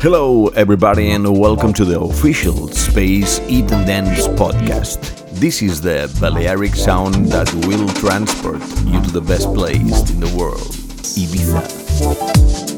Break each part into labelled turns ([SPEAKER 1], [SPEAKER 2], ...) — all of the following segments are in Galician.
[SPEAKER 1] Hello, everybody, and welcome to the official Space Eat and Dance podcast. This is the Balearic sound that will transport you to the best place in the world, Ibiza.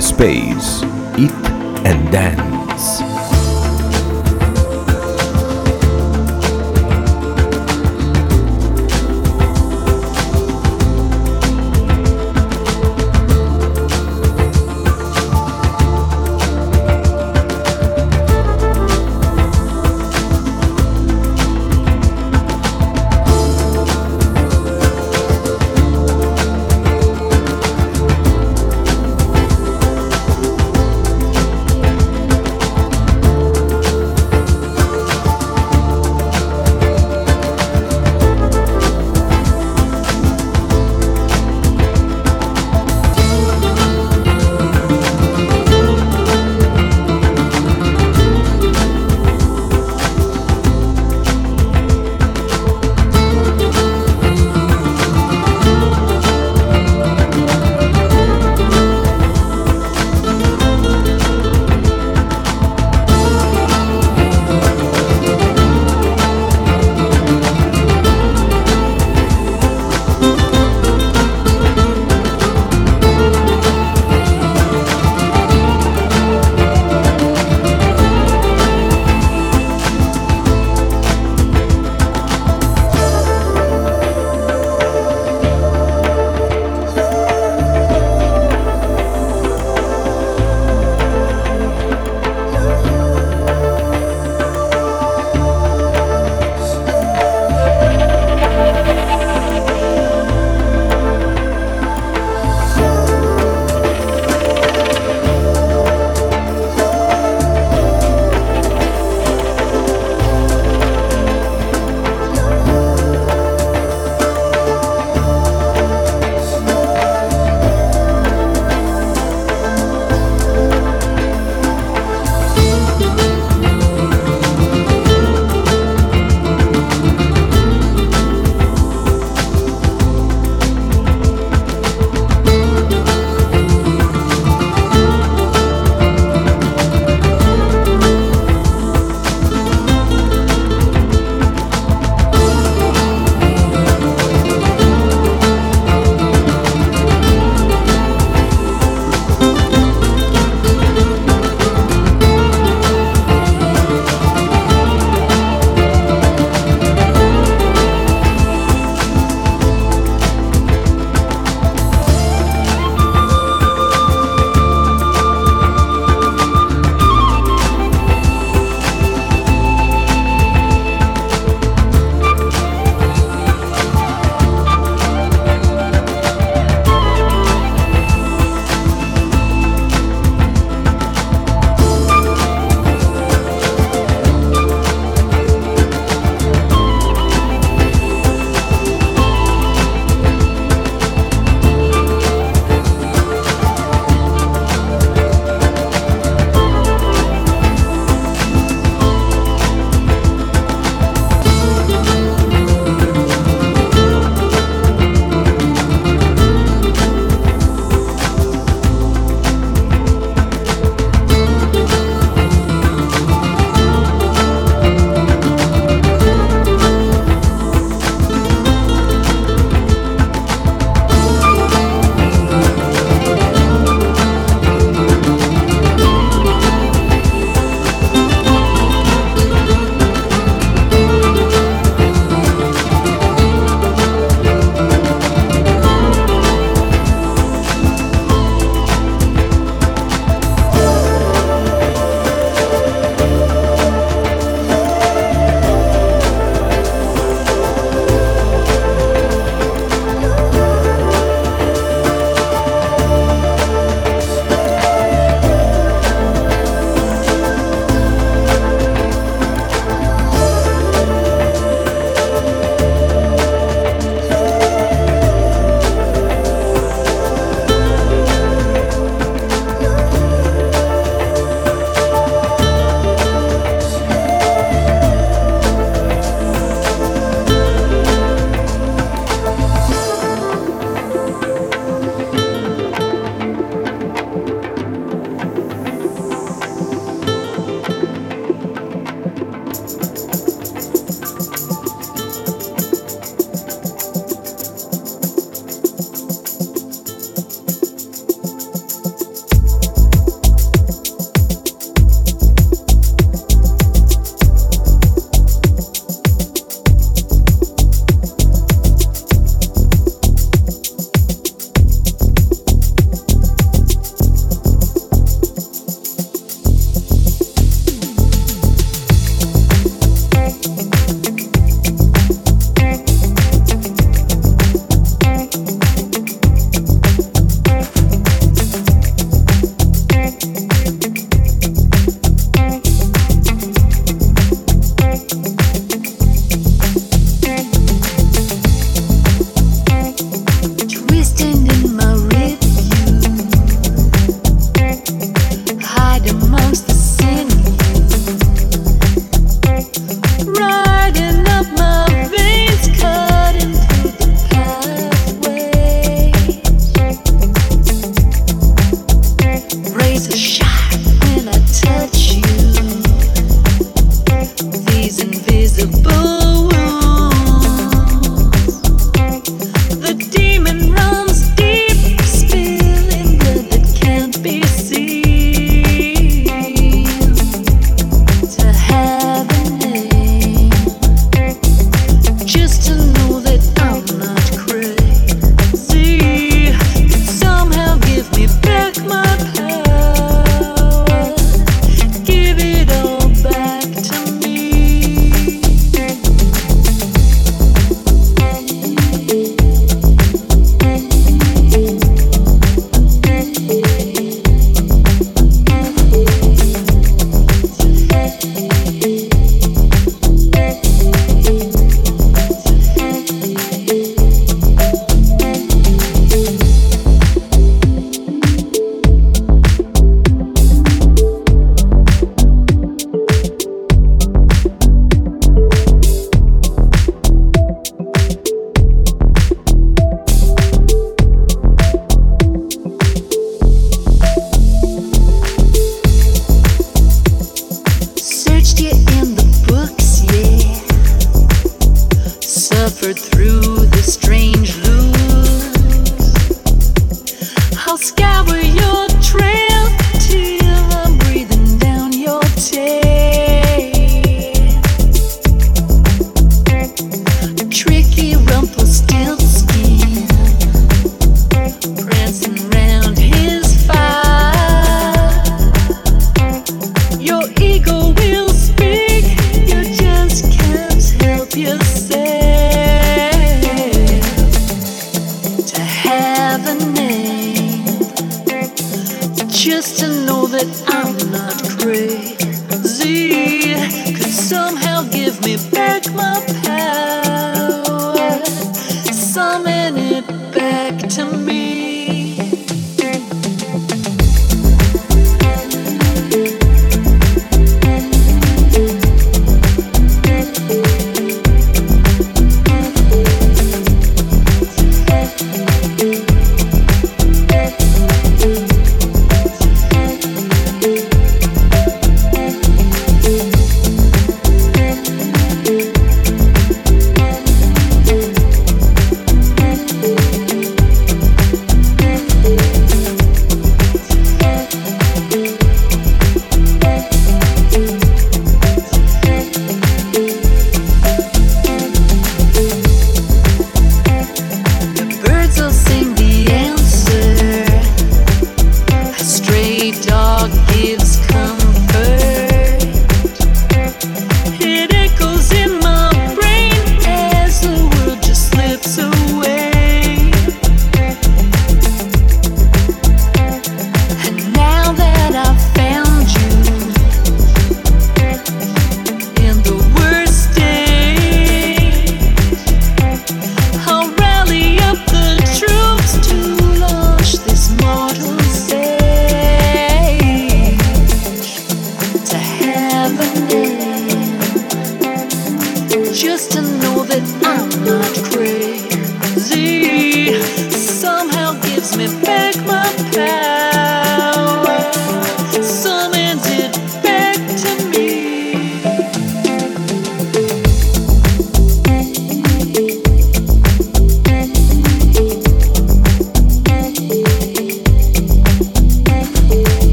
[SPEAKER 1] Space, Eat and Dance.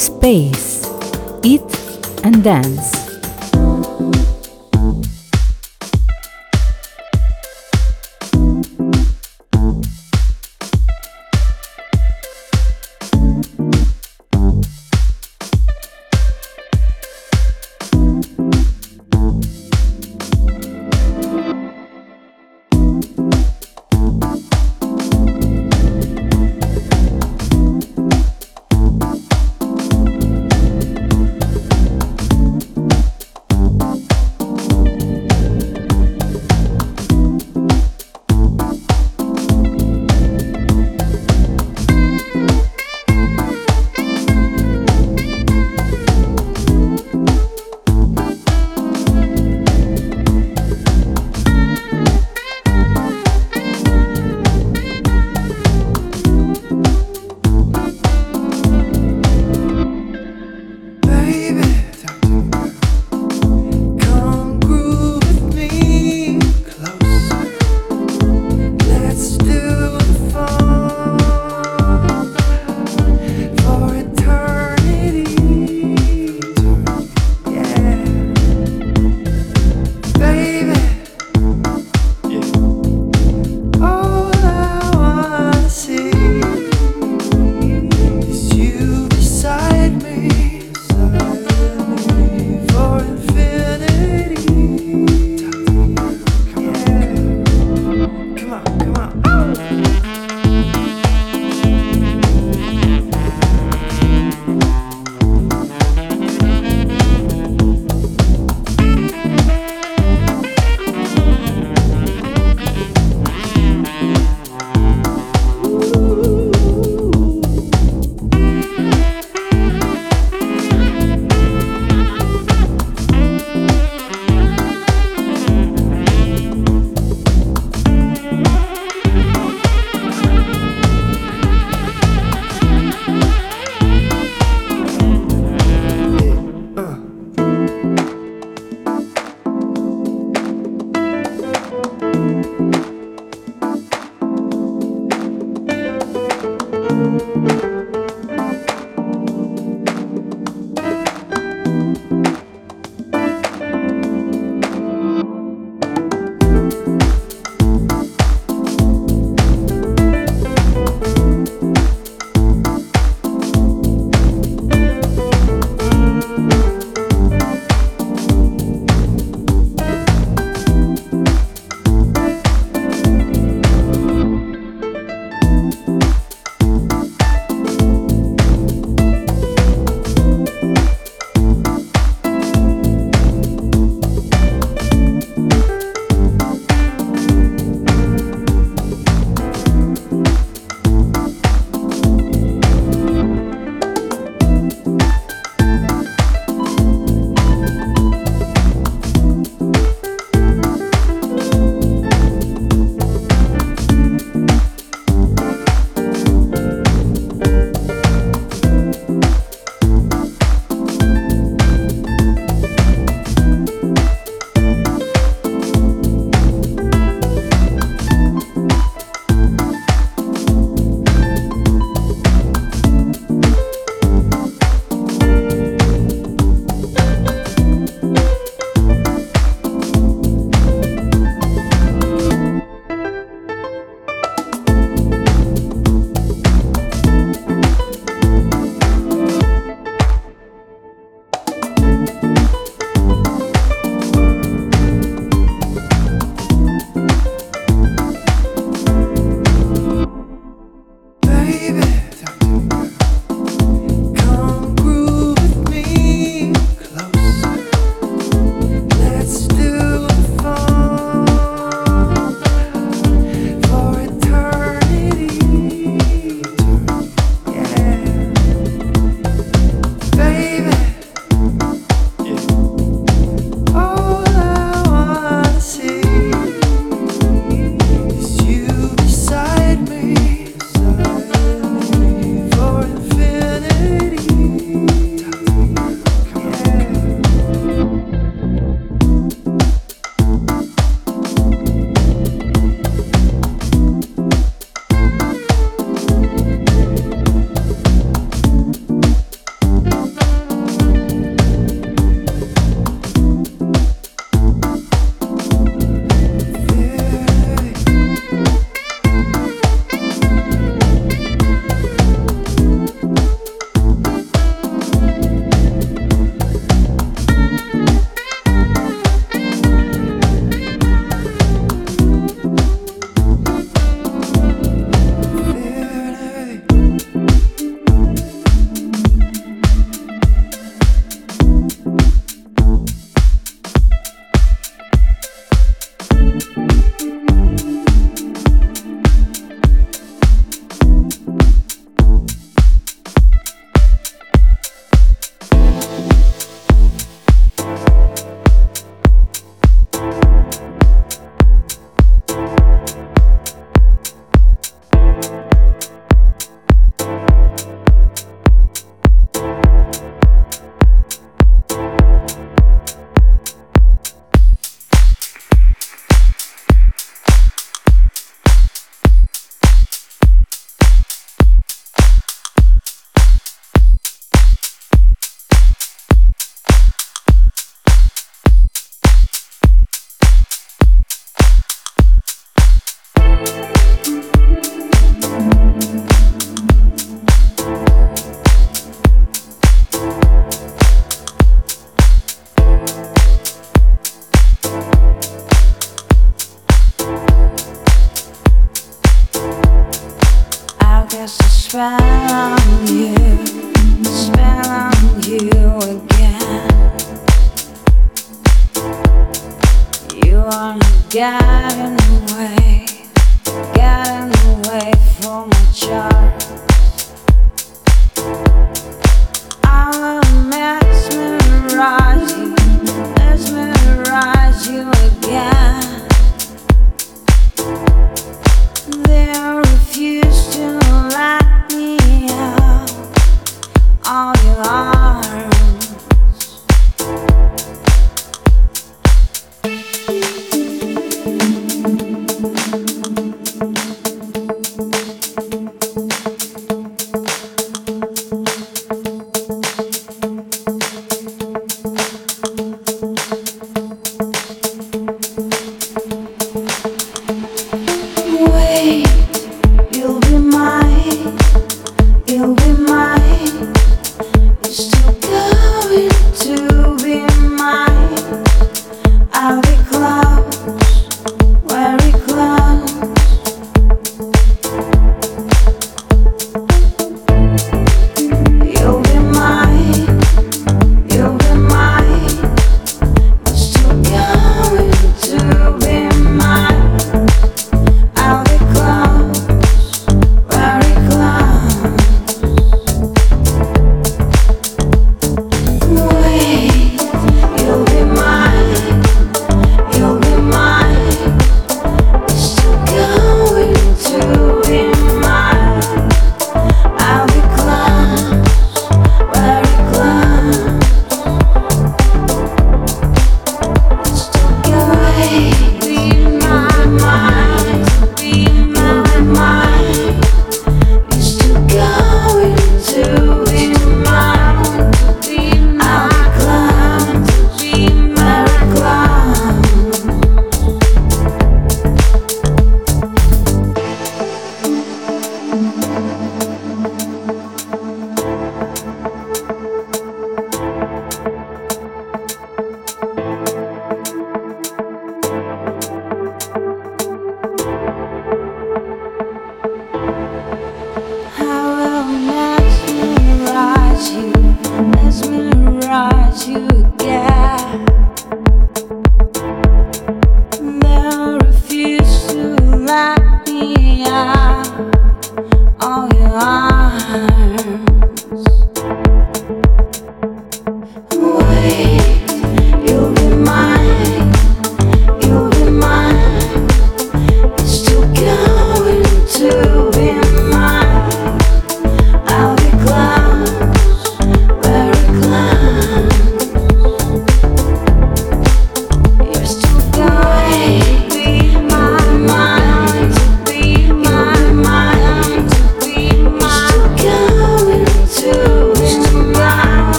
[SPEAKER 2] space, eat and dance.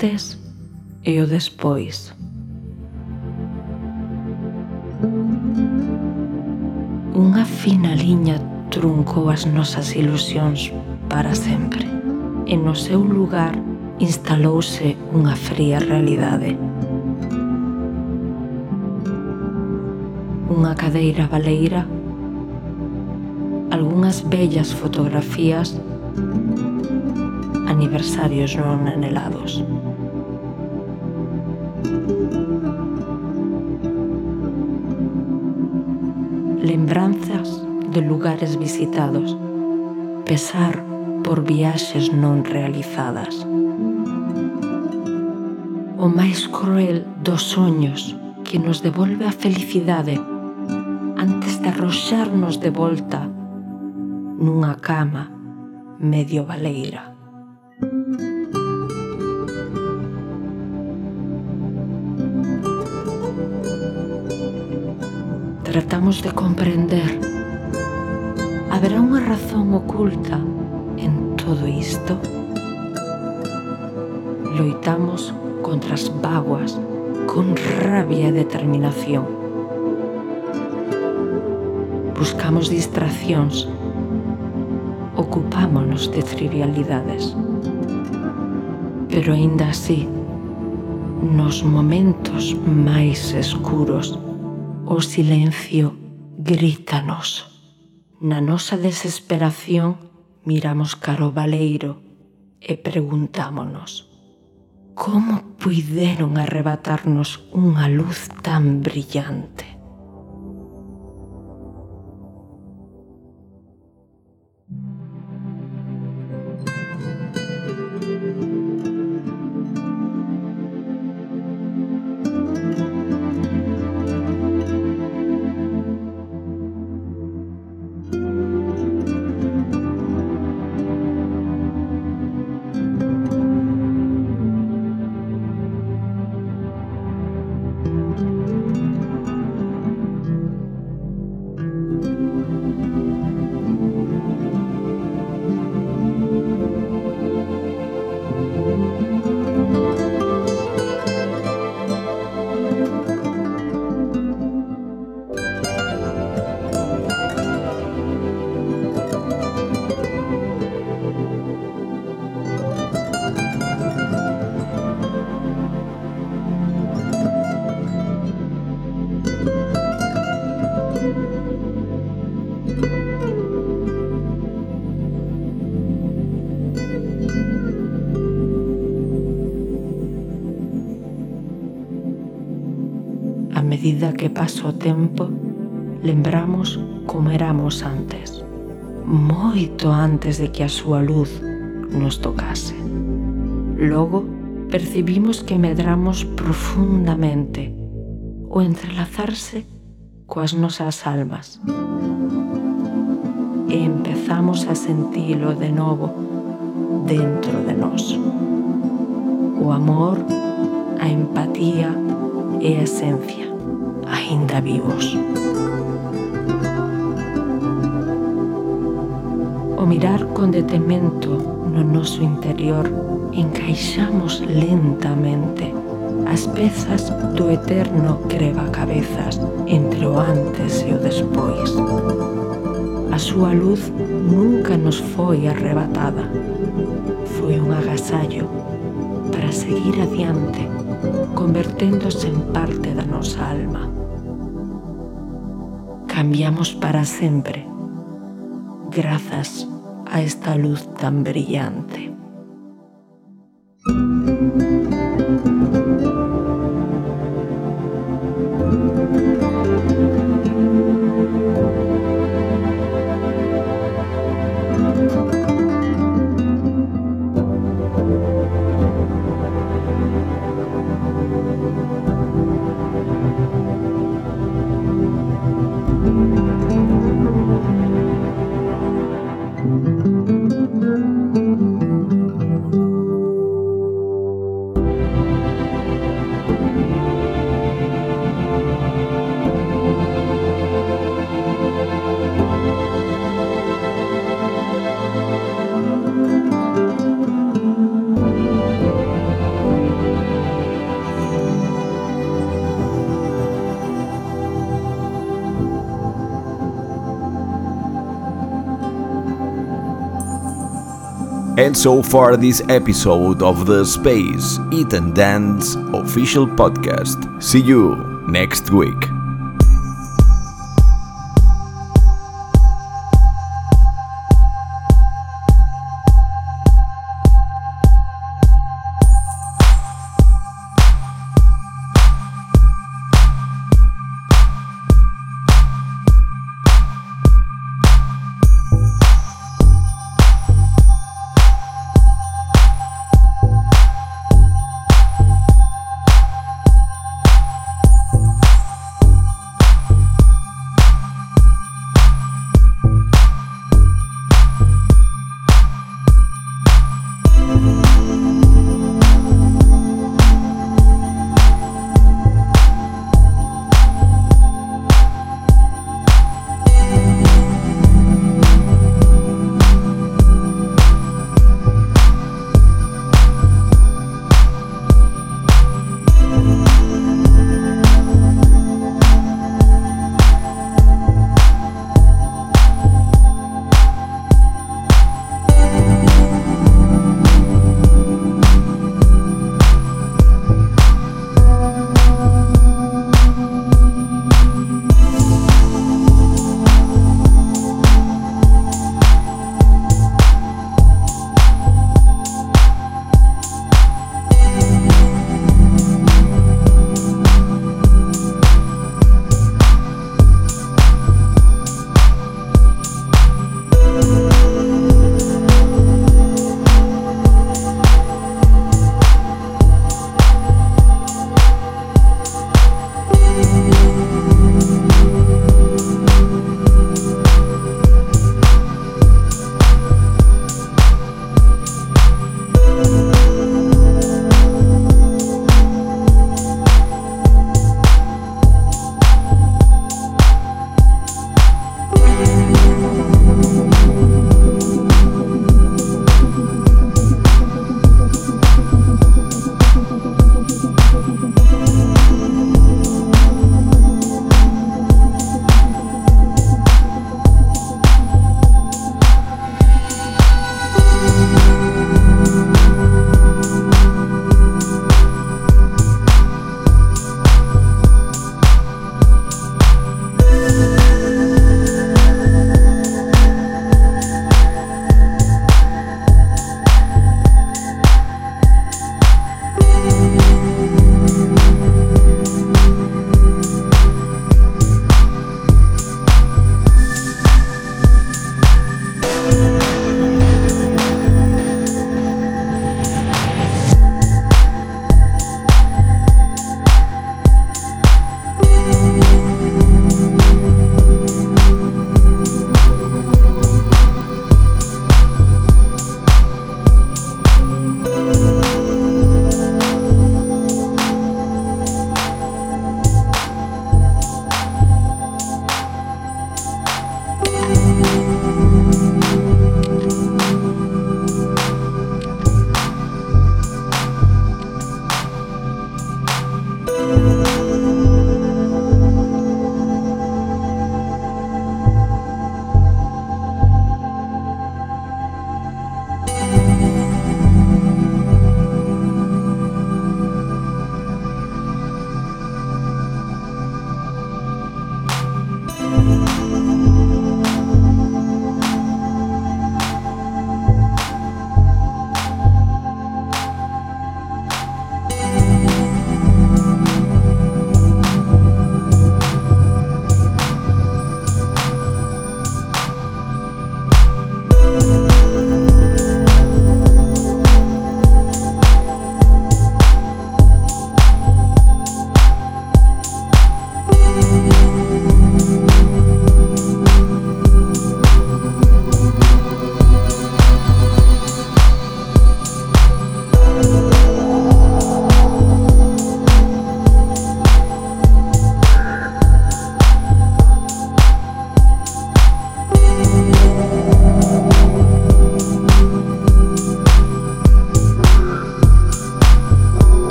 [SPEAKER 3] antes e o despois. Unha fina liña truncou as nosas ilusións para sempre e no seu lugar instalouse unha fría realidade. Unha cadeira baleira, algunhas bellas fotografías, aniversarios non anhelados. lembranzas de lugares visitados, pesar por viaxes non realizadas. O máis cruel dos soños que nos devolve a felicidade antes de arroxarnos de volta nunha cama medio baleira. tratamos de comprender, haberá unha razón oculta en todo isto? Loitamos contra as vaguas con rabia e determinación. Buscamos distraccións, ocupámonos de trivialidades. Pero aínda así, nos momentos máis escuros, o silencio grítanos. Na nosa desesperación miramos caro valeiro e preguntámonos como puideron arrebatarnos unha luz tan brillante. medida que pasa o tempo, lembramos como éramos antes, moito antes de que a súa luz nos tocase. Logo, percibimos que medramos profundamente o entrelazarse coas nosas almas. E empezamos a sentilo de novo dentro de nós. O amor, a empatía e a esencia aínda vivos. O mirar con detemento no noso interior encaixamos lentamente as pezas do eterno creva cabezas entre o antes e o despois. A súa luz nunca nos foi arrebatada. Foi un agasallo para seguir adiante, converténdose en parte da nosa alma. Cambiamos para sempre grazas a esta luz tan brillante.
[SPEAKER 1] So far, this episode of the Space Eat and Dance official podcast. See you next week.